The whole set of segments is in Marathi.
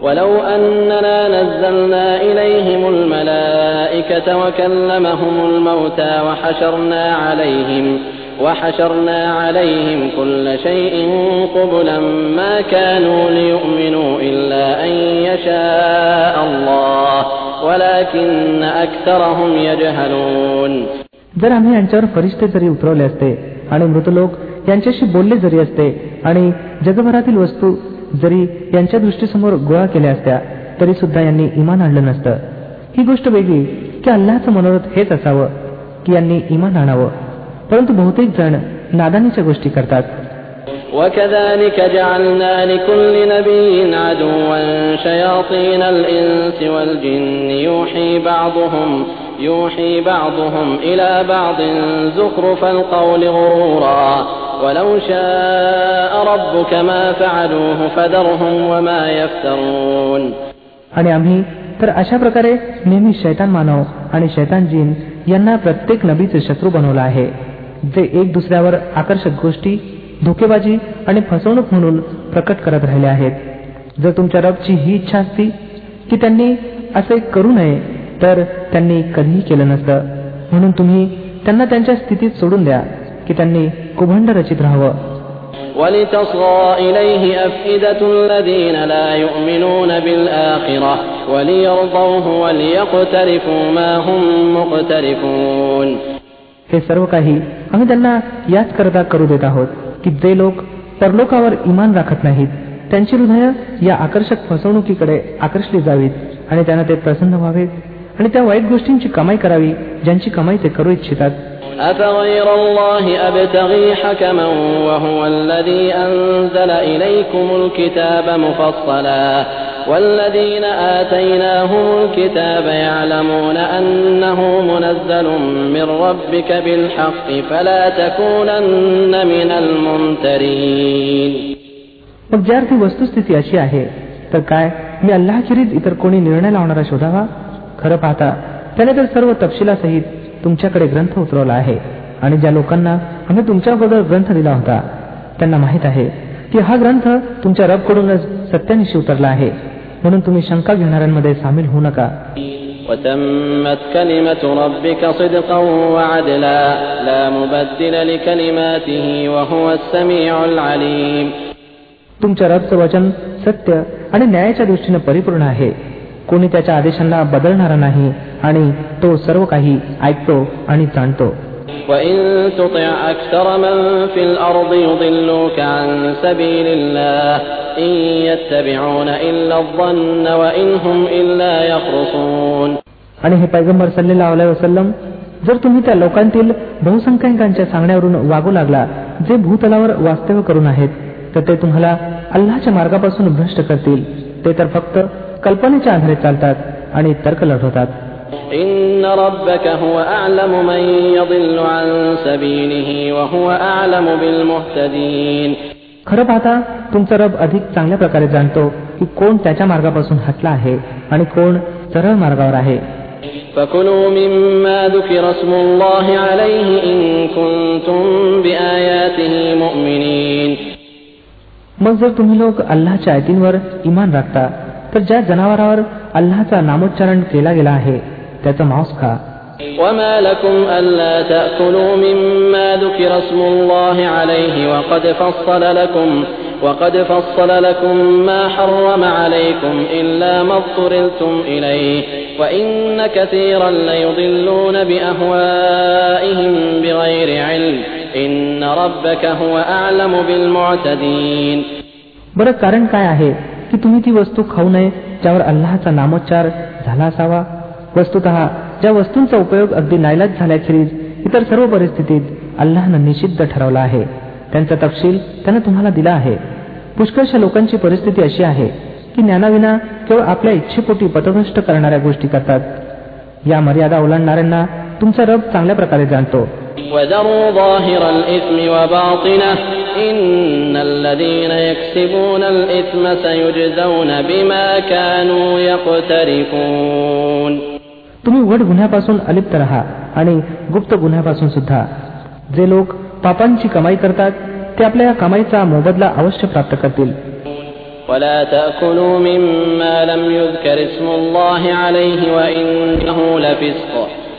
ولو أننا نزلنا إليهم الملائكة وكلمهم الموتى وحشرنا عليهم وحشرنا عليهم كل شيء قبلا ما كانوا ليؤمنوا إلا أن يشاء الله ولكن أكثرهم يجهلون जर आम्ही यांच्यावर फरिश्ते जरी उतरवले असते आणि मृतलोक यांच्याशी बोलले जरी असते आणि जगभरातील वस्तू जरी यांच्या दृष्टीसमोर गोळा केल्या असत्या तरी सुद्धा यांनी इमान आणलं नसतं ही गोष्ट वेगळी की अल्लाचं मनोरथ हेच असावं की यांनी इमान आणावं परंतु बहुतेक जण नादानीच्या गोष्टी करतात وكذلك جعلنا لكل نبي عدوا شياطين الإنس والجن يوحي بعضهم يوحي بعضهم إلى بعض زخرف القول غرورا ولو شاء ربك ما فعلوه فذرهم وما يفترون आणि आम्ही तर अशा प्रकारे नेहमी शैतान मानव आणि शैतान जीन यांना प्रत्येक नबीचे शत्रू बनवला आहे जे एक दुसऱ्यावर आकर्षक गोष्टी धोकेबाजी आणि फसवणूक म्हणून प्रकट करत राहिले आहेत जर तुमच्या रबची ही इच्छा असती की त्यांनी असे करू नये तर त्यांनी कधीही केलं नसतं म्हणून तुम्ही त्यांना त्यांच्या स्थितीत सोडून द्या की त्यांनी कुभंड रचित राहावं ولتصغى إليه أفئدة الذين لا يؤمنون بالآخرة وليرضوه وليقترفوا ما هم مقترفون हे सर्व काही आम्ही त्यांना याच करता करू देत आहोत की जे लोक परलोकावर इमान राखत नाहीत त्यांची हृदय या आकर्षक फसवणुकीकडे आकर्षली जावीत आणि त्यांना ते प्रसन्न व्हावेत आणि त्या वाईट गोष्टींची कमाई करावी ज्यांची कमाई ते करू इच्छितात أفغير الله أبتغي حكما وهو الذي أنزل إليكم الكتاب مفصلا والذين آتيناهم الكتاب يعلمون أنه منزل من ربك بالحق فلا تكونن من الممترين मग ज्या अर्थी वस्तुस्थिती अशी आहे तर काय मी अल्लाखेरीज इतर कोणी निर्णय लावणारा शोधावा खरं पाहता त्याने तर सर्व तपशिलासहित तुमच्याकडे ग्रंथ उतरवला आहे आणि ज्या लोकांना आम्ही तुमच्या अगोदर ग्रंथ दिला होता त्यांना माहीत आहे की हा ग्रंथ तुमच्या रबकडूनच सत्यानिशी उतरला आहे. म्हणून तुम्ही शंका घेणाऱ्यांमध्ये सामील होऊ नका. तुमच्या रबचं वचन सत्य आणि न्यायाच्या दृष्टीने परिपूर्ण आहे. कोणी त्याच्या आदेशांना बदलणार नाही आणि तो सर्व काही ऐकतो आणि जाणतो. आणि हे पैगंबर सल्लेला वसलम जर तुम्ही त्या लोकांतील बहुसंख्यांकांच्या सांगण्यावरून वागू लागला जे भूतलावर वास्तव्य करून आहेत तर ते तुम्हाला अल्लाच्या मार्गापासून भ्रष्ट करतील. ते तर फक्त कल्पनेच्या आधारे चालतात आणि तर्क लढवतात. खरं पाहता तुमचा रब अधिक चांगल्या प्रकारे जाणतो की कोण त्याच्या मार्गापासून हटला आहे आणि कोण सरळ मार्गावर आहे. मग जर तुम्ही लोक अल्लाच्या आयतींवर इमान राखता तर ज्या जनावरावर अल्लाचा नामोच्चारण केला गेला आहे त्याचं मांस खा وما لكم ألا تأكلوا مما ذكر اسم الله عليه وقد فصل لكم وقد فصل لكم ما حرم عليكم إلا ما اضطررتم إليه وإن كثيرا ليضلون بأهوائهم بغير علم إن ربك هو أعلم بالمعتدين बरं कारण काय आहे की तुम्ही ती वस्तू खाऊ नये ज्यावर अल्लाचा नामोच्चार झाला असावा. वस्तुत ज्या वस्तूंचा उपयोग अगदी नाईलाज झाल्याखेरीज इतर सर्व परिस्थितीत अल्लानं निषिद्ध ठरवला आहे. त्यांचा तपशील त्यानं तुम्हाला दिला आहे. पुष्कळशा लोकांची परिस्थिती अशी आहे की ज्ञानाविना केवळ आपल्या इच्छेपोटी पथभ्रष्ट करणाऱ्या गोष्टी करतात. या मर्यादा ओलांडणाऱ्यांना तुमचा रब चांगल्या प्रकारे जाणतो. وذروا ظاهر الإثم وباطنه إن الذين يكسبون الإثم سيجزون بما كانوا يقترفون तुम्ही उघड गुन्ह्यापासून अलिप्त राहा आणि गुप्त गुन्ह्यापासून सुद्धा जे लोक पापांची कमाई करतात ते आपल्या या कमाईचा मोबदला अवश्य प्राप्त करतील ولا تأكلوا مما لم يذكر اسم الله عليه وإنه لفسق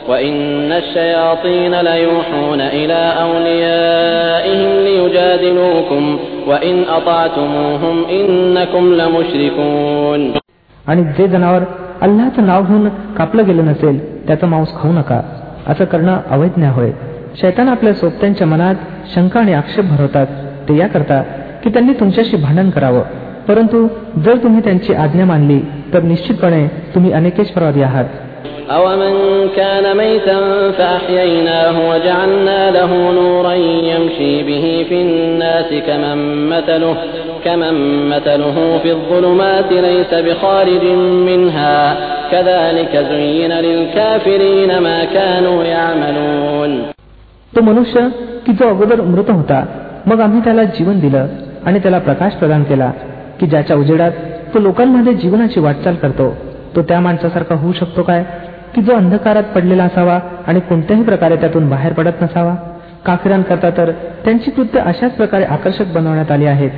وإن الشياطين ليوحون إلى أوليائهم ليجادلوكم وإن أطعتموهم إنكم لمشركون आणि जे जनावर अल्लाचं नाव घेऊन कापलं गेलं नसेल त्याचा मांस खाऊ नका असं करणं अवैज्ञ होय शैतान आपल्या सोबत्यांच्या मनात शंका आणि आक्षेप भरवतात ते याकरता की त्यांनी तुमच्याशी भांडण करावं परंतु जर तुम्ही त्यांची आज्ञा मानली तर निश्चितपणे तुम्ही अनेकेश्वरवादी आहात أومن كان ميتا فأحييناه وجعلنا له نورا يمشي به في الناس كمن مثله كمن مثله في الظلمات ليس بخارج منها كذلك زين للكافرين ما كانوا يعملون तो मनुष्य की जो अगोदर मृत होता मग आम्ही त्याला जीवन दिलं आणि त्याला प्रकाश प्रदान केला की ज्याच्या उजेडात तो लोकांमध्ये जीवनाची वाटचाल करतो तो त्या माणसासारखा होऊ शकतो काय की जो अंधकारात पडलेला असावा आणि कोणत्याही प्रकारे त्यातून बाहेर पडत नसावा काफिरांकरता तर त्यांची कृत्य अशाच प्रकारे आकर्षक बनवण्यात आली आहेत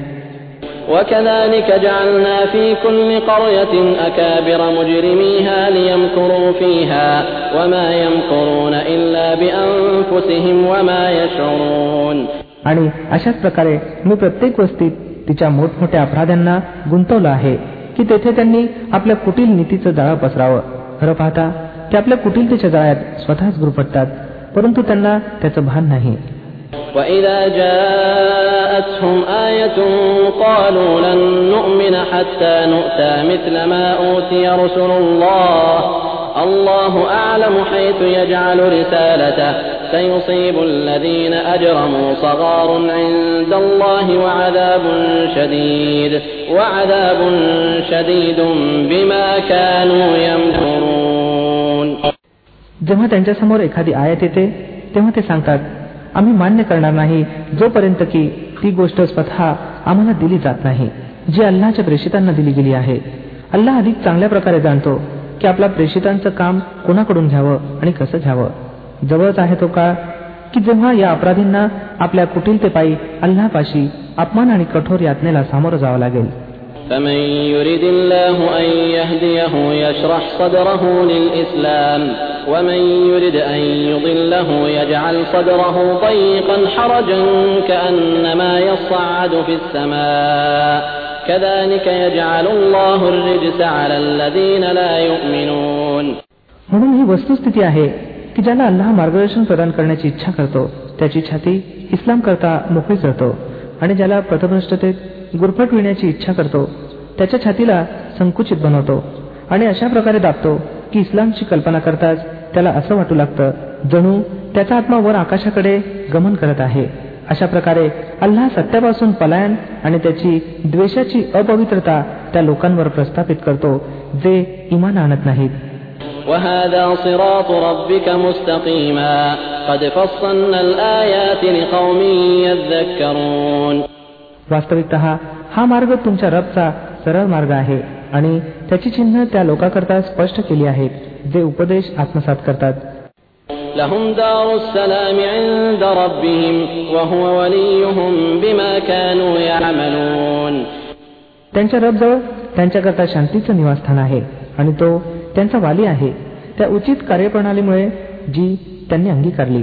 وكذلك جعلنا في كل قرية أكابر مجرميها ليمكروا فيها وما يمكرون إلا بأنفسهم وما يشعرون आणि अशाच प्रकारे मी प्रत्येक वस्तीत तिच्या मोठमोठ्या अपराध्यांना गुंतवलं आहे की तेथे त्यांनी आपल्या कुटील नीतीचं जाळं पसरावं खरं पाहता ते आपल्या कुटिलतेच्या जाळ्यात स्वतःच गुरफटतात परंतु त्यांना त्याचं भान नाही وإذا جاءتهم آية قالوا لن نؤمن حتى نؤتى مثل ما أوتي رسل الله الله أعلم حيث يجعل رسالته سيصيب الذين أجرموا صغار عند الله وعذاب شديد وعذاب شديد بما كانوا يمكرون जेव्हा त्यांच्यासमोर एखादी आयत येते तेव्हा ते सांगतात आम्ही मान्य करणार नाही जोपर्यंत की ती गोष्ट स्वतः आम्हाला दिली जात नाही जी अल्लाच्या प्रेषितांना दिली गेली आहे अल्लाह अधिक चांगल्या प्रकारे जाणतो की आपल्या प्रेषितांचं काम कोणाकडून घ्यावं आणि कसं घ्यावं जवळच आहे तो काळ की जेव्हा या अपराधींना आपल्या कुटिलतेपायी अल्लापाशी अपमान आणि कठोर यातनेला सामोरं जावं लागेल فمن يرد الله أن يهديه يشرح صدره للإسلام ومن يرد أن يضله يجعل صدره ضيقا حرجا كأنما يصعد في السماء كذلك يجعل الله الرجس على الذين لا يؤمنون म्हणून ही वस्तुस्थिती आहे की ज्याला अल्लाह मार्गदर्शन प्रदान करण्याची इच्छा करतो त्याची छाती इस्लाम करता मोकळी करतो आणि ज्याला पथभ्रष्टतेत गुरफटविण्याची इच्छा करतो त्याच्या छातीला संकुचित बनवतो आणि अशा प्रकारे दाबतो की इस्लामची कल्पना करताच त्याला असं वाटू लागतं जणू त्याचा आत्मा वर आकाशाकडे गमन करत आहे. अशा प्रकारे अल्लाह सत्यापासून पलायन आणि त्याची द्वेषाची अपवित्रता त्या लोकांवर प्रस्थापित करतो जे इमान आणत नाहीत. वास्तविकत हा मार्ग तुमच्या रबचा सरळ मार्ग आहे. आणि त्याची चिन्ह त्या लोकांकरता स्पष्ट केली आहेत जे उपदेश आत्मसात करतात لهم دار السلام عند ربهم وهو وليهم بما كانوا يعملون त्यांच्या रबजवळ त्यांच्याकरता शांतीचं निवासस्थान आहे आणि तो त्यांचा वाली आहे त्या उचित कार्यप्रणालीमुळे जी त्यांनी अंगीकारली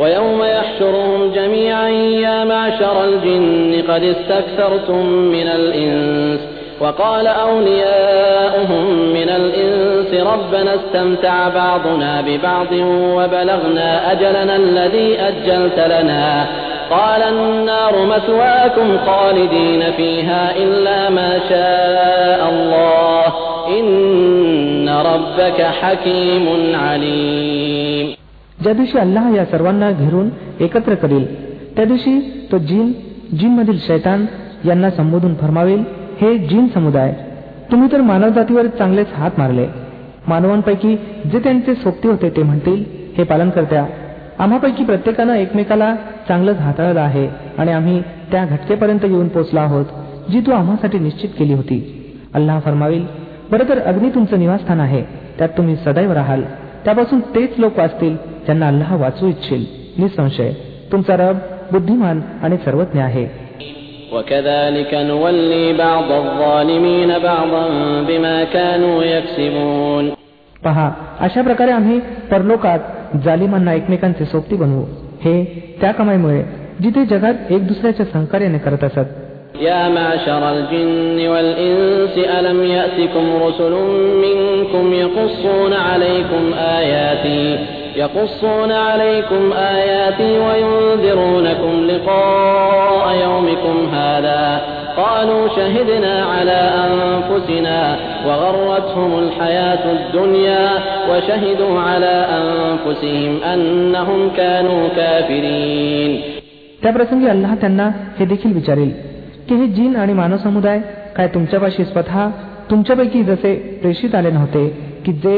ويوم يحشرهم جميعا يا معشر الجن قد استكثرتم من الإنس وقال أولياؤهم من الإنس ربنا استمتع بعضنا ببعض وبلغنا أجلنا الذي أجلت لنا قال النار مثواكم خالدين فيها إلا ما شاء الله إن ربك حكيم عليم ज्या दिवशी अल्लाह या सर्वांना घेरून एकत्र करील त्या दिवशी तो जिन जिन मधील शैतान यांना संबोधून फरमावेल हे जिन समुदाय तुम्ही तर मानवजातीवर चांगलेच हात मारले. मानवांपैकी जे त्यांचे सोबती होते ते म्हणतील हे पालन करत्या आम्हापैकी प्रत्येकानं एकमेकाला चांगलंच हाताळलं आहे आणि आम्ही त्या घटकेपर्यंत येऊन पोचलो आहोत जी तू आम्हासाठी निश्चित केली होती. अल्लाह फरमावील बरं तर अग्नी तुमचं निवासस्थान आहे त्यात तुम्ही सदैव राहाल. त्यापासून तेच लोक वाचतील ज्यांना अल्लाह वाचू इच्छिल. निसंशय तुमचा रब बुद्धिमान आणि सर्वज्ञ आहे. وكذلك نولي بعض الظالمين بعضا بما كانوا يكسبون पहा अशा प्रकारे आम्ही परलोकात जालिमांना एकमेकांचे सोबती बनवू हे त्या कमाईमुळे जिथे जगात एक दुसऱ्याच्या सहकार्याने करत असत يا معشر الجن والإنس ألم يأتكم رسل منكم يقصون عليكم آياتي يقصون عليكم آياتي وينذرونكم لقاء يومكم هذا قالوا شهدنا على أنفسنا وغرتهم الحياة الدنيا وشهدوا على أنفسهم أنهم كانوا كافرين त्या प्रसंगी अल्लाह त्यांना हे देखील विचारेल की हे जीन आणि मानव समुदाय काय तुमच्यापाशी स्वतः तुमच्यापैकी जसे प्रेषित आले नव्हते की जे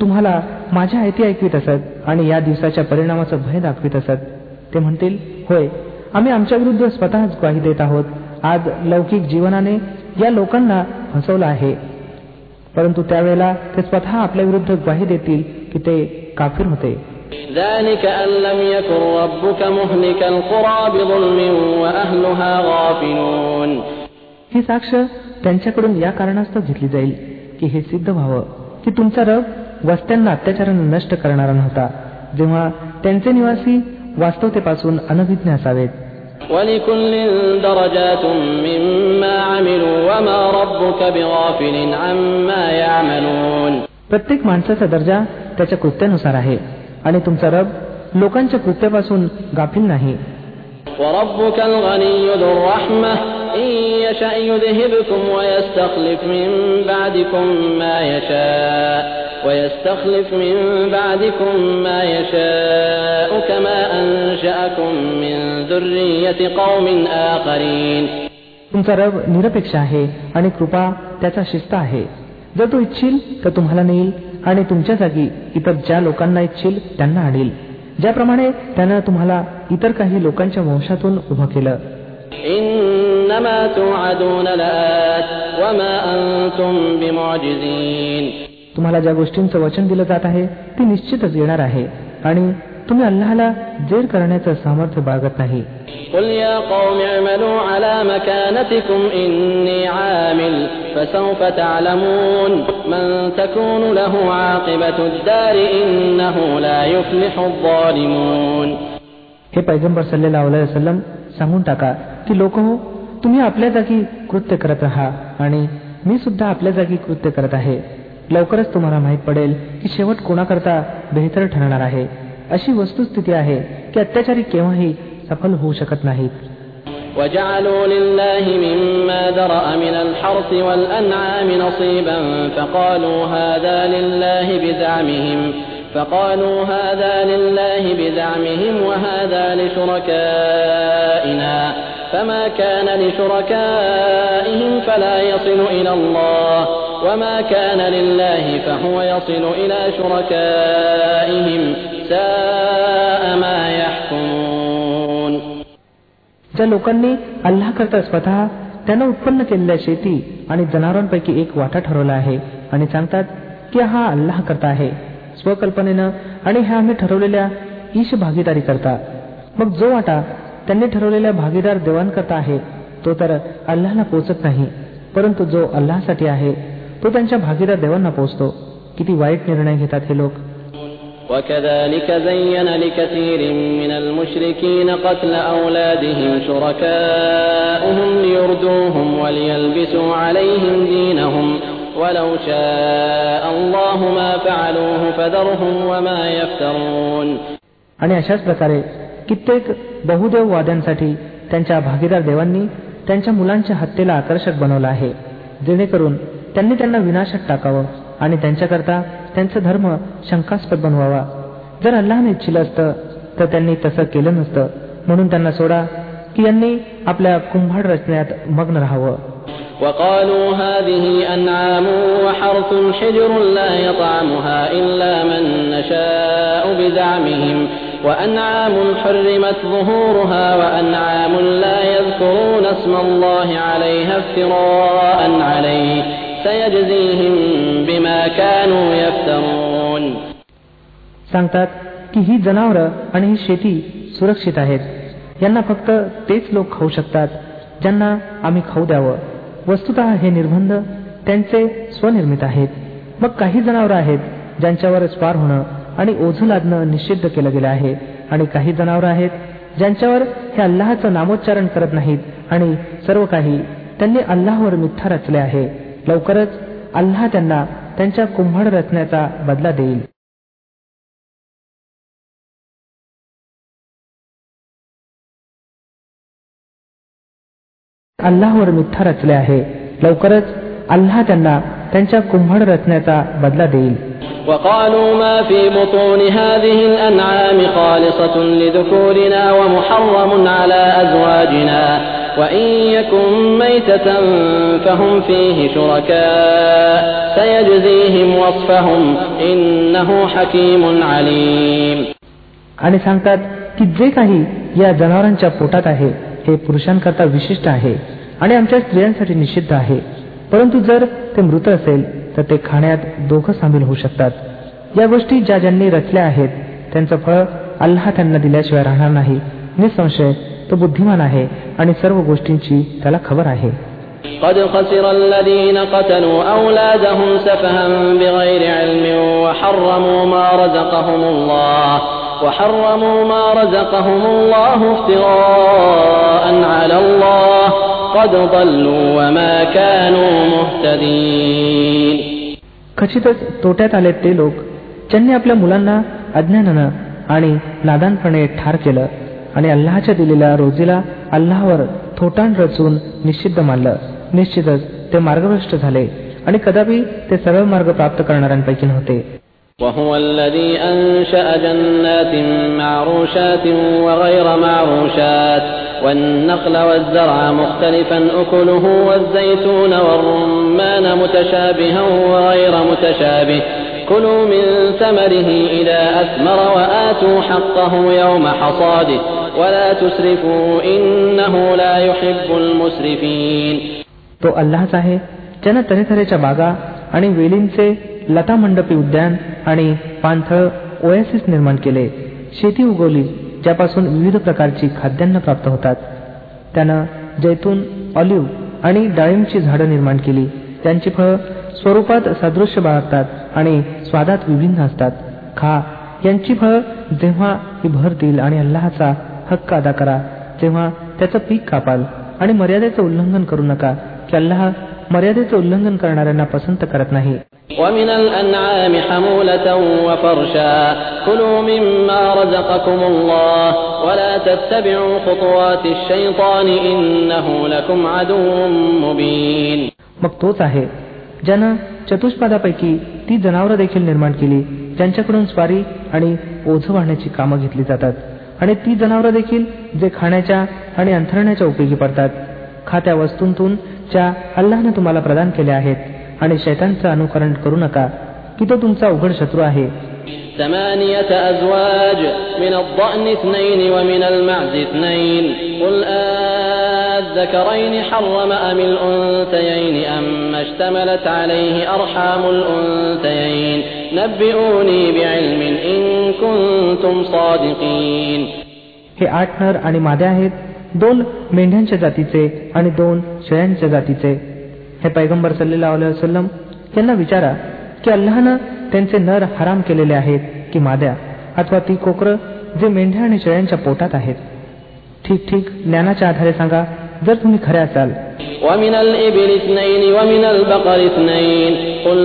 तुम्हाला माझ्या आयती ऐकवित असत आणि या दिवसाच्या परिणामाचं भय दाखवित असत ते म्हणतील होय आम्ही आमच्या विरुद्ध स्वतःच ग्वाही देत आहोत. आज लौकिक जीवनाने या लोकांना फसवलं आहे. परंतु त्यावेळेला ते स्वतः आपल्या विरुद्ध ग्वाही देतील की ते काफीर होते. ही साक्ष त्यांच्याकडून या कारणास्तव घेतली जाईल की हे सिद्ध व्हावं. की तुमचा रब वस्त्यांना अत्याचाराने नष्ट करणारा नव्हता. जेव्हा त्यांचे निवासी वास्तवतेपासून अनभिज्ञ असावेत. ولكل درجات مما عملوا وما ربك بغافل عما يعملون प्रत्येक माणसाचा दर्जा त्याच्या कृत्यानुसार आहे आणि तुमचा रब लोकांच्या कृत्यापासून गाफील नाही وربك الغني ذو الرحمة إن يشأ يذهبكم ويستخلف من بعدكم ما يشاء ويستخلف من بعدكم ما يشاء كما أنشأكم من ذرية قوم آخرين तुमचा रब निरपेक्ष आहे आणि कृपा त्याचा शिस्त आहे जर तो इच्छील तर तुम्हाला नेईल आणि तुमच्या जागी इतर ज्या लोकांना इच्छील त्यांना आणील ज्याप्रमाणे त्यानं तुम्हाला इतर काही लोकांच्या वंशातून उभं केलं إنما توعدون لآت وما أنتم بمعجزين तुम्हाला ज्या गोष्टींचं वचन दिलं जात आहे ती निश्चितच येणार आहे आणि तुम्ही अल्लाहला जेर करण्याचं सामर्थ्य बाळगत नाही قل يا قوم اعملوا على مكانتكم إني عامل فسوف تعلمون من تكون له عاقبة الدار إنه لا يفلح الظالمون हे पैगंबर सल्लेला वसलम सांगून टाका की लोक हो तुम्ही आपल्या जागी कृत्य करत राहा आणि मी सुद्धा आपल्या जागी कृत्य करत आहे लवकरच तुम्हाला माहीत पडेल की शेवट कोणाकरता बेहतर ठरणार आहे अशी वस्तुस्थिती आहे की अत्याचारी केव्हाही सफल होऊ शकत नाहीत وجعلوا لله مما ذرأ من الحرث والأنعام نصيبا فقالوا هذا لله بزعمهم فقالوا هذا لله بزعمهم وهذا لشركائنا فما كان لشركائهم فلا يصل إلى الله وما كان لله فهو يصل إلى شركائهم ساء ما يحكمون ज्या लोकांनी अल्लाह करता स्वतः त्यानं उत्पन्न केलेल्या शेती आणि जनावरांपैकी एक वाटा ठरवला आहे आणि सांगतात की हा अल्लाह करता आहे स्वकल्पनेनं आणि ह्या आम्ही ठरवलेल्या ईश भागीदारी करता मग जो वाटा त्यांनी ठरवलेल्या भागीदार देवांकरता आहे तो तर अल्लाहला पोचत नाही परंतु जो अल्लाहसाठी आहे तो त्यांच्या भागीदार देवांना पोचतो किती वाईट निर्णय घेतात हे लोक وكذلك زين لكثير من المشركين قتل أولادهم شركاؤهم ليردوهم وليلبسوا عليهم دينهم ولو شاء الله ما فعلوه فذرهم وما يفترون आणि अशाच प्रकारे कित्येक बहुदेव वाद्यांसाठी त्यांच्या भागीदार देवांनी त्यांच्या मुलांच्या हत्येला आकर्षक बनवलं आहे जेणेकरून त्यांनी त्यांना विनाशात टाकावं आणि त्यांच्याकरता त्यांचा धर्म शंकास्पद बनवावा जर अल्लाहने इच्छिलं असतं तर त्यांनी तसं केलं नसतं म्हणून त्यांना सोडा की यांनी आपल्या कुंभाड रचण्यात मग्न राहावं وقالوا هذه أنعام وحرث حجر لا يطعمها إلا من نشاء بزعمهم وأنعام حرمت ظهورها وأنعام لا يذكرون اسم الله عليها افتراء عليه سيجزيهم بما كانوا يفترون सांगतात की ही जनावरं आणि ही शेती सुरक्षित आहेत यांना फक्त तेच लोक खाऊ शकतात ज्यांना आम्ही खाऊ द्यावं वस्तुत हे निर्बंध त्यांचे स्वनिर्मित आहेत मग काही जनावर आहेत ज्यांच्यावर स्वार होणं आणि ओझं लादणं निषिद्ध केलं गेलं आहे. आणि काही जनावर आहेत ज्यांच्यावर हे अल्लाहचं नामोच्चारण करत नाहीत आणि सर्व काही त्यांनी अल्लाहवर मिथ्या रचले आहे. लवकरच अल्लाह त्यांना त्यांच्या कुंभड रचण्याचा बदला देईल. अल्लाहवर मिथ्या रचले आहे. लवकरच अल्लाह त्यांना त्यांच्या कुंभड रचण्याचा बदला देईल. وقالوا ما في بطون هذه الأنعام خالصة لذكورنا ومحرم على أزواجنا وإن يكن ميتة فهم فيه شركاء سيجزيهم وصفهم إنه حكيم عليم आणि सांगतात की जे काही या जनावरांच्या पोटात आहे हे पुरुषांकरता विशिष्ट आहे आणि आमच्या स्त्रियांसाठी निषिद्ध आहे परंतु जर ते मृत असेल तर ते खाण्यात दोघं सामील होऊ शकतात या गोष्टी ज्या ज्यांनी रचल्या आहेत त्यांचं फळ अल्लाह त्यांना दिल्याशिवाय राहणार नाही निसंशय तो बुद्धिमान आहे आणि सर्व गोष्टींची त्याला खबर आहे قد خسر الذين قتلوا أولادهم سفها بغير علم وحرموا ما رزقهم الله وحرموا ما رزقهم الله افتراء على الله قد ضلوا وما كانوا مهتدين खचितच तोट्यात आले ते लोक ज्यांनी आपल्या मुलांना अज्ञानानं आणि नादानपणे ठार केलं आणि अल्लाहच्या दिलेल्या रोजीला अल्लाहवर थोटाण रचून निश्चिद्ध मानलं निश्चितच ते मार्गभ्रष्ट झाले आणि कदापि ते सरळ मार्ग प्राप्त करणाऱ्यांपैकी नव्हते وهو الذي أنشأ جنات معروشات وغير معروشات والنخل والزرع مختلفا أكله والزيتون والرمان متشابها وغير متشابه كلوا من ثمره إذا أثمر وآتوا حقه يوم حصاده ولا تسرفوا إنه لا يحب المسرفين तो अल्लाहच आहे ज्यानं तऱ्हेतऱ्हेच्या बागा आणि वेलींचे लता मंडपी उद्यान आणि पाणथळ ओएसिस निर्माण केले. शेती उगवली ज्यापासून विविध प्रकारची खाद्यान्न प्राप्त होतात. त्यानं जैतून ऑलिव्ह आणि डाळिंबची झाडं निर्माण केली. त्यांची फळं स्वरूपात सदृश्य बाळगतात आणि स्वादात विभिन्न असतात. खा यांची फळं जेव्हा ही भरतील आणि अल्लाहचा हक्क अदा करा तेव्हा त्याचं पीक कापाल आणि मर्यादेचं उल्लंघन करू नका की अल्लाह मर्यादेचं उल्लंघन करणाऱ्यांना पसंत करत नाही. ومن الأنعام حمولة وفرشا كلوا مما رزقكم الله ولا تتبعوا خطوات الشيطان إنه لكم عدو مبين मग तोच आहे ज्यानं चतुष्पादापैकी ती जनावरं देखील निर्माण केली ज्यांच्याकडून स्वारी आणि ओझ वाढण्याची कामं घेतली जातात आणि ती जनावरं देखील जे खाण्याच्या आणि अंथरण्याच्या उपयोगी पडतात खात्या वस्तूंतून ज्या अल्लाहने तुम्हाला प्रदान केल्या आहेत आणि शैतांचं अनुकरण करू नका की तो तुमचा उघड शत्रू आहे ثمانية أزواج من الضأن اثنين ومن المعز اثنين قل أذكرين حرم أم الأنثيين أم اشتملت عليه أرحام الأنثيين نبئوني بعلم إن كنتم صادقين हे आठ नर आणि माद्या आहेत दोन मेंढ्यांच्या जातीचे आणि दोन शेळ्यांच्या जातीचे हे पैगंबर सल्लेला वसलम यांना विचारा की अल्लाहनं त्यांचे नर हराम केलेले आहेत की माद्या अथवा ती कोकर जे मेंढ्या आणि शेळ्यांच्या पोटात आहेत ठीक ठीक ज्ञानाच्या आधारे सांगा जर तुम्ही खरे असाल ومن الإبل اثنين ومن البقر اثنين قل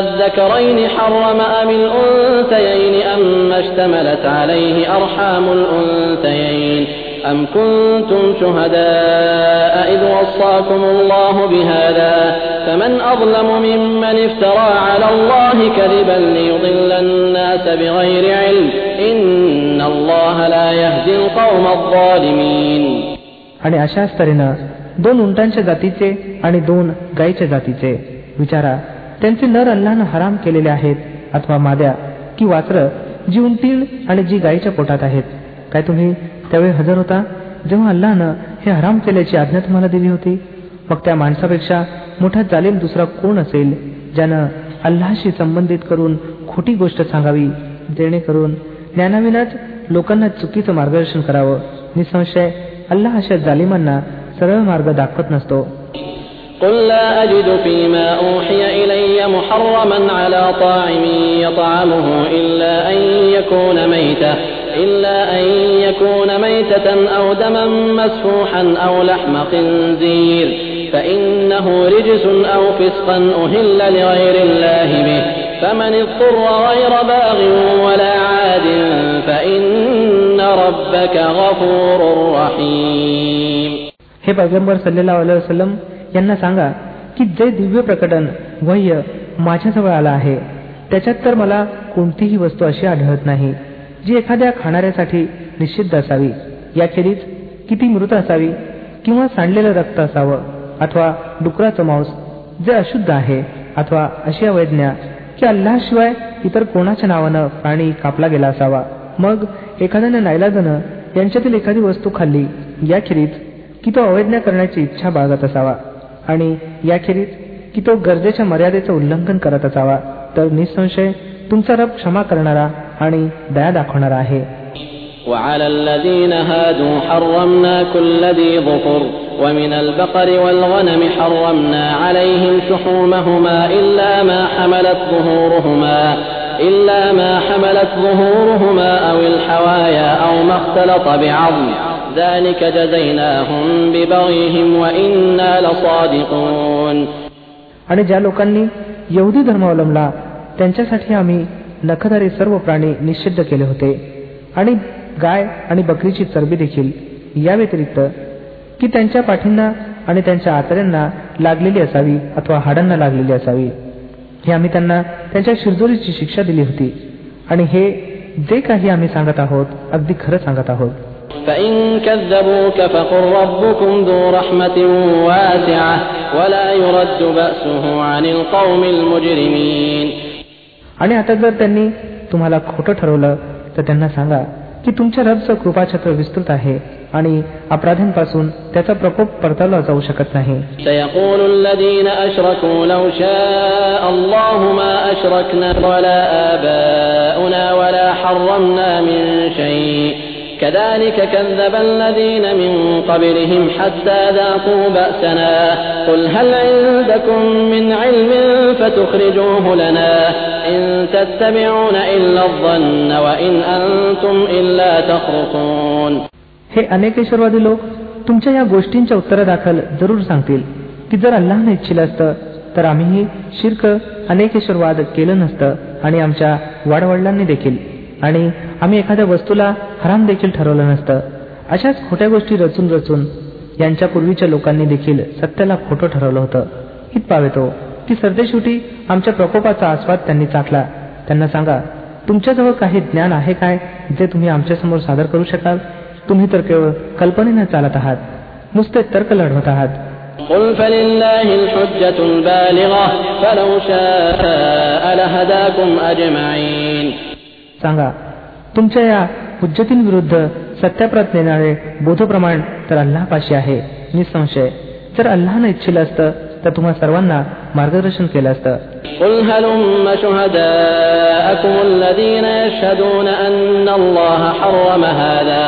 أذكرين حرم أم الأنثيين أم اشتملت عليه أرحام الأنثيين أم كنتم شهداء إذ وصاكم الله بهذا فمن أظلم ممن افترى على الله كذبا ليضل الناس بغير علم إن الله لا يهدي القوم الظالمين आणि अशाच तऱ्हेनं दोन उंटांच्या जातीचे आणि दोन गायीच्या जातीचे विचारा त्यांचे नर अल्लानं हराम केलेले आहेत अथवा माद्या की वासर जी उंटील आणि जी गायीच्या पोटात आहेत काय तुम्ही त्यावेळी हजर होता जेव्हा अल्लानं हे हराम केल्याची आज्ञा तुम्हाला दिली होती मग त्या माणसापेक्षा मोठा जालीम दुसरा कोण असेल ज्यानं अल्लाशी संबंधित करून खोटी गोष्ट सांगावी जेणेकरून ज्ञानाविनाच लोकांना चुकीचं मार्गदर्शन करावं निसंशय अल्लाह अशा जालिमांना सरळ मार्ग दाखवत नसतो قل لا أجد فيما أوحي إلي محرما على طاعم يطعمه إلا أن يكون ميتة إلا أن يكون ميتة أو دما مسفوحا أو لحم خنزير فإنه رجس أو فسقا أهل لغير الله به فمن اضطر غير باغ ولا عاد فإن ربك غفور رحيم हे पैगंबर सल्लेला वसलम यांना सांगा की जे दिव्य प्रकटन वह्य माझ्याजवळ आलं आहे त्याच्यात तर मला कोणतीही वस्तू अशी आढळत नाही जी एखाद्या खाणाऱ्यासाठी निषिद्ध असावी याखेरीज किती मृत असावी किंवा सांडलेलं रक्त असावं अथवा डुकराचं मांस जे अशुद्ध आहे अथवा अशी अवैज्ञा की अल्लाशिवाय इतर कोणाच्या नावानं प्राणी कापला गेला असावा. मग एखाद्यानं नाईलाजानं यांच्यातील एखादी वस्तू खाल्ली याखेरीज की तो अवैज्ञा करण्याची इच्छा बाळगत असावा आणि याखेरीज की तो गरजेच्या मर्यादेचं उल्लंघन करत असावा. तर निसंशय तुमचा रब क्षमा करणारा आणि दया दाखवणारा आहे وعلى الذين هادوا حرمنا كل ذي ظفر ومن البقر والغنم حرمنا عليهم شحومهما إلا ما حملت ظهورهما إلا ما حملت ظهورهما أو الحوايا أو ما اختلط بعظم ذلك جزيناهم ببغيهم وإنا لصادقون आणि ज्या लोकांनी यहुदी धर्म अवलंबला त्यांच्यासाठी आम्ही नखधारी सर्व प्राणी निषिद्ध केले होते आणि गाय आणि बकरीची चरबी देखील या व्यतिरिक्त की त्यांच्या पाठींना आणि त्यांच्या आतड्यांना लागलेली असावी अथवा हाडांना लागलेली असावी हे आम्ही त्यांना त्यांच्या शिरजोरीची शिक्षा दिली होती आणि हे जे काही आम्ही सांगत आहोत अगदी खरं सांगत आहोत فإن كذبوك فقل ربكم ذو رحمة واسعة ولا يرد بأسه عن القوم المجرمين आणि आता जर त्यांनी तुम्हाला खोटं ठरवलं तर त्यांना सांगा की तुमच्या रबचं कृपाछत्र विस्तृत आहे आणि अपराध्यांपासून त्याचा प्रकोप परतावला जाऊ शकत नाही. सयकुलु الذين أشركوا لو شاء الله ما أشركنا ولا آباؤنا ولا حرمنا من شيء كذلك كذب الذين من قبلهم حتى ذاقوا بأسنا قل هل عندكم من علم فتخرجوه لنا إن تتبعون إلا الظن وإن أنتم إلا تخرصون हे अनेकेश्वरवादी लोक तुमच्या या गोष्टींच्या उत्तरादाखल जरूर सांगतील की जर अल्लाहने इच्छिलं असतं तर आम्हीही शिर्क अनेकेश्वरवाद केलं नसतं आणि आमच्या वाडवडिलांनी देखील आणि आम्ही एखाद्या वस्तूला हराम देखील ठरवलं नसतं अशाच खोट्या गोष्टी रचून रचून यांच्या पूर्वीच्या लोकांनी देखील सत्याला खोटं ठरवलं होतं हित पावेतो की सरदेशेवटी आमच्या प्रकोपाचा आस्वाद त्यांनी चाकला त्यांना सांगा तुमच्याजवळ काही ज्ञान आहे काय जे तुम्ही आमच्यासमोर सादर करू शकाल तुम्ही तर केवळ कल्पनेनं चालत आहात नुसते तर्क लढवत आहात قل فلله الحجة البالغة فلو شاء لهداكم أجمعين सांगा तुमच्या या हुज्जतींविरुद्ध सत्याप्रत नेणारे बोधप्रमाण तर अल्लापाशी आहे निसंशय जर अल्लानं इच्छिलं असतं तर तुम्हा सर्वांना मार्गदर्शन केलं असतं قل هلم شهداءكم الذين يشهدون أن الله حرم هذا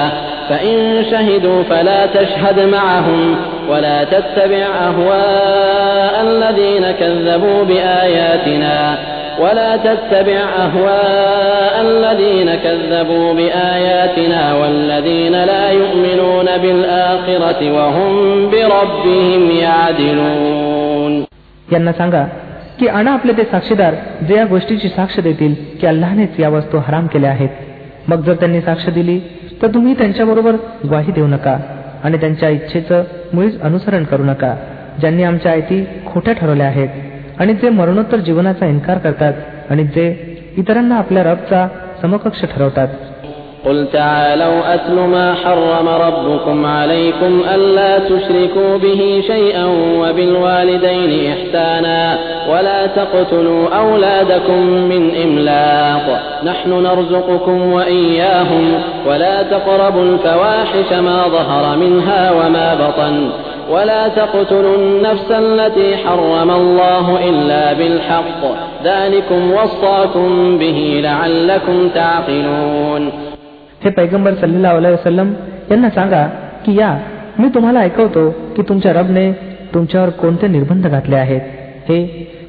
فإن شهدوا فلا تشهد معهم ولا تتبع أهواء الذين كذبوا بآياتنا ولا تتبع أهواء الذين كذبوا بآياتنا والذين لا يؤمنون بالآخرة وهم بربهم يعدلون यांना सांगा की आणा आपले ते साक्षीदार जे या गोष्टीची साक्ष देतील की अल्लाहनेच या वस्तू हराम केल्या आहेत मग जर त्यांनी साक्ष दिली तर तुम्ही त्यांच्याबरोबर ग्वाही देऊ नका आणि त्यांच्या इच्छेचं मुळीच अनुसरण करू नका ज्यांनी आमच्या आयती खोट्या ठरवल्या आहेत आणि जे मरणोत्तर जीवनाचा इन्कार करतात आणि जे इतरांना आपल्या रबचा समकक्ष ठरवतात قل تعالوا أتل ما حرم ربكم عليكم ألا تشركوا به شيئا وبالوالدين إحسانا ولا تقتلوا أولادكم من إملاق نحن نرزقكم وإياهم ولا تقربوا الفواحش ما ظهر منها وما بطن ولا تقتلوا النفس التي حرم الله إلا بالحق ذلكم وصاكم به لعلكم تعقلون हे पैगंबर सल्लेला वसलम यांना सांगा की या मी तुम्हाला ऐकवतो की तुमच्या रबने तुमच्यावर कोणते निर्बंध घातले आहेत हे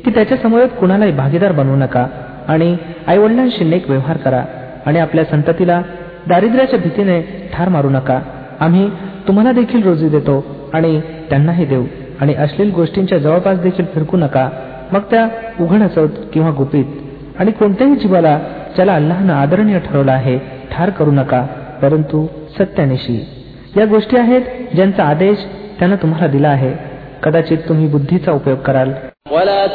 की त्याच्या समोर कुणालाही भागीदार बनवू नका आणि आईवडिलांशी नेक व्यवहार करा आणि आपल्या संततीला दारिद्र्याच्या भीतीने ठार मारू नका आम्ही तुम्हाला देखील रोजी देतो आणि त्यांनाही देऊ आणि अश्लील गोष्टींच्या जवळपास देखील फिरकू नका मग त्या उघड असोत किंवा गुपित आणि कोणत्याही जीवाला ज्याला अल्लाहनं आदरणीय ठरवलं आहे ठार करू नका परंतु सत्यानिशी या गोष्टी आहेत ज्यांचा आदेश त्यानं तुम्हाला दिला आहे कदाचित तुम्ही बुद्धीचा उपयोग कराल ولا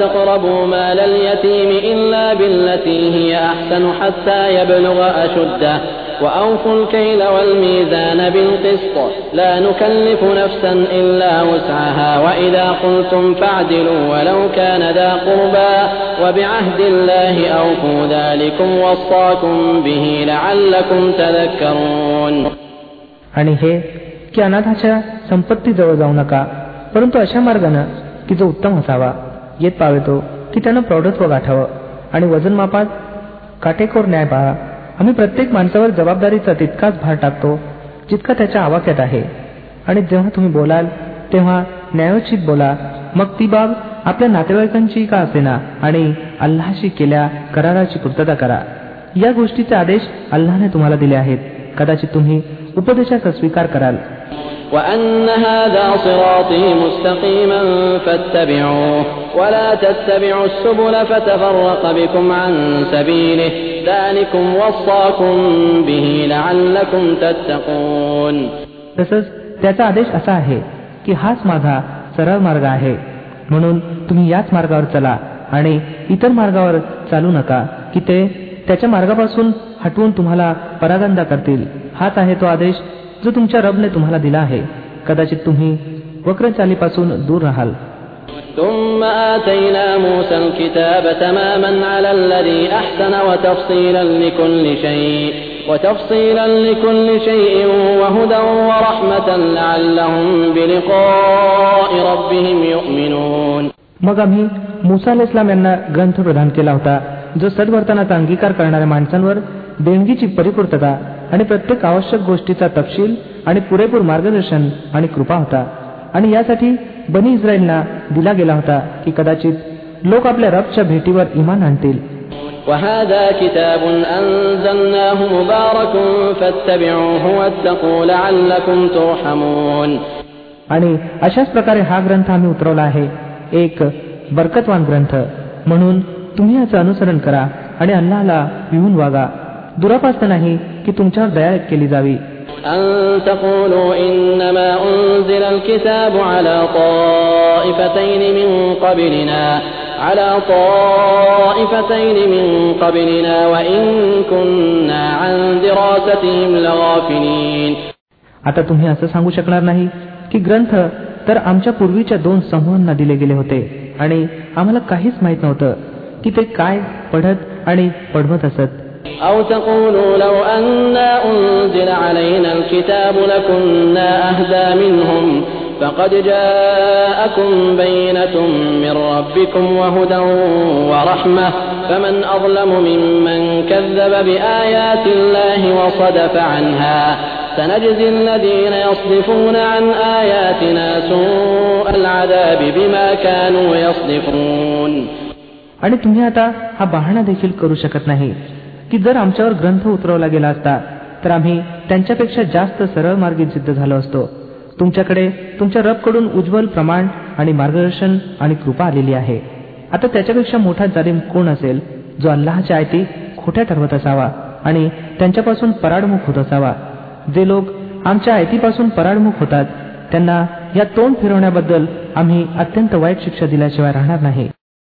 تقربوا مال اليتيم إلا بالتي هي أحسن حتى يبلغ أشده وأوفوا الكيل والميزان بالقسط لا نكلف نفسا إلا وسعها وإذا قلتم فاعدلوا ولو كان ذا قربى وبعهد الله أوفوا ذلكم وصاكم به لعلكم تذكرون आणि हे की अनाथाच्या संपत्तीजवळ जाऊ नका परंतु अशा मार्गानं की जो उत्तम असावा येत पावेतो की त्यानं प्रौढत्व गाठावं आणि वजनमापात काटेकोर न्याय पहा आम्ही प्रत्येक माणसावर जबाबदारीचा तितकाच भार टाकतो जितका त्याच्या आवाक्यात आहे. आणि जेव्हा तुम्ही बोलाल तेव्हा न्यायोचित बोला. मग ती बाब आपल्या नातेवाईकांची का असेना आणि अल्लाशी केल्या कराराची पूर्तता करा. या गोष्टीचे आदेश अल्लाने तुम्हाला दिले आहेत. कदाचित तुम्ही उपदेशाचा स्वीकार कराल. وأن هذا صراطي مستقيما فاتبعوه ولا تتبعوا السبل فتفرق بكم عن سبيله ذلكم وصاكم به لعلكم تتقون तसंच त्याचा आदेश असा आहे की हाच माझा सरळ मार्ग आहे म्हणून तुम्ही याच मार्गावर चला आणि इतर मार्गावर चालू नका की ते त्याच्या मार्गापासून हटवून तुम्हाला परागंदा करतील हाच आहे तो आदेश जो तुमच्या रबने तुम्हाला दिला आहे कदाचित तुम्ही वक्र चालीपासून दूर राहाल. मग आम्ही मुसा इस्लाम यांना ग्रंथ प्रदान केला होता जो सद्वर्तनाचा अंगीकार करणाऱ्या माणसांवर देणगीची परिपूर्तता आणि प्रत्येक आवश्यक गोष्टीचा तपशील आणि पुरेपूर मार्गदर्शन आणि कृपा होता आणि यासाठी बनी इस्रायलना दिला गेला होता की कदाचित लोक आपल्या रबच्या भेटीवर इमान आणतील وهذا كتاب أنزلناه مبارك فاتبعوه واتقوا لعلكم ترحمون आणि अशाच प्रकारे हा ग्रंथ आम्ही उतरवला आहे एक बरकतवान ग्रंथ म्हणून तुम्ही याचं अनुसरण करा आणि अल्लाला भिवून वागा दुरापास्त नाही की तुमच्यावर दया केली जावी أن تقولوا إنما أنزل الكتاب على طائفتين من قبلنا على طائفتين من قبلنا وإن كنا عن دراستهم لغافلين आता तुम्ही असं सांगू शकणार नाही की ग्रंथ तर आमच्या पूर्वीच्या दोन समूहांना दिले गेले होते आणि आम्हाला काहीच माहित नव्हतं की ते काय पढत आणि पडवत असत أو تقولوا لو أنا أنزل علينا الكتاب لكنا أهدى منهم فقد جاءكم بينة من ربكم وهدى ورحمة فمن أظلم ممن كذب بآيات الله وصدف عنها سنجزي الذين يصدفون عن آياتنا سوء العذاب بما كانوا يصدفون आणि तुम्ही आता हा बहाणा देखील करू शकत नाही की जर आमच्यावर ग्रंथ उतरवला गेला असता तर आम्ही त्यांच्यापेक्षा जास्त सरळ मार्गी सिद्ध झालो असतो. तुमच्याकडे तुमच्या रबकडून उज्ज्वल प्रमाण आणि मार्गदर्शन आणि कृपा आलेली आहे. आता त्याच्यापेक्षा मोठा जालिम कोण असेल जो अल्लाहच्या आयती खोट्या ठरवत असावा आणि त्यांच्यापासून पराडमुख होत असावा? जे लोक आमच्या आयतीपासून पराडमुख होतात त्यांना या तोंड फिरवण्याबद्दल आम्ही अत्यंत वाईट शिक्षा दिल्याशिवाय राहणार नाही.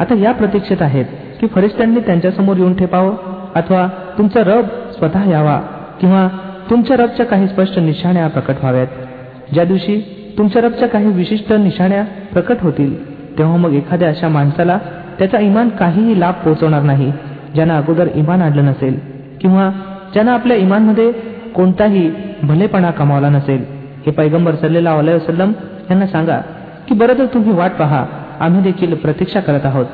आता या प्रतीक्षेत आहेत की फरिश्त्यांनी त्यांच्यासमोर येऊन ठेपावं अथवा तुमचा रब स्वतः यावा किंवा तुमच्या रबच्या काही स्पष्ट निशाण्या प्रकट व्हाव्यात. ज्या दिवशी तुमच्या रबच्या काही विशिष्ट निशाण्या प्रकट होतील तेव्हा मग एखाद्या अशा माणसाला त्याचा इमान काहीही लाभ पोहोचवणार नाही ज्यानं अगोदर इमान आणलं नसेल किंवा ज्यानं आपल्या इमानमध्ये कोणताही भलेपणा कमावला नसेल. हे पैगंबर सल्लेला वसलम यांना सांगा की बरं तर तुम्ही वाट पहा आम्ही देखील प्रतीक्षा करत आहोत.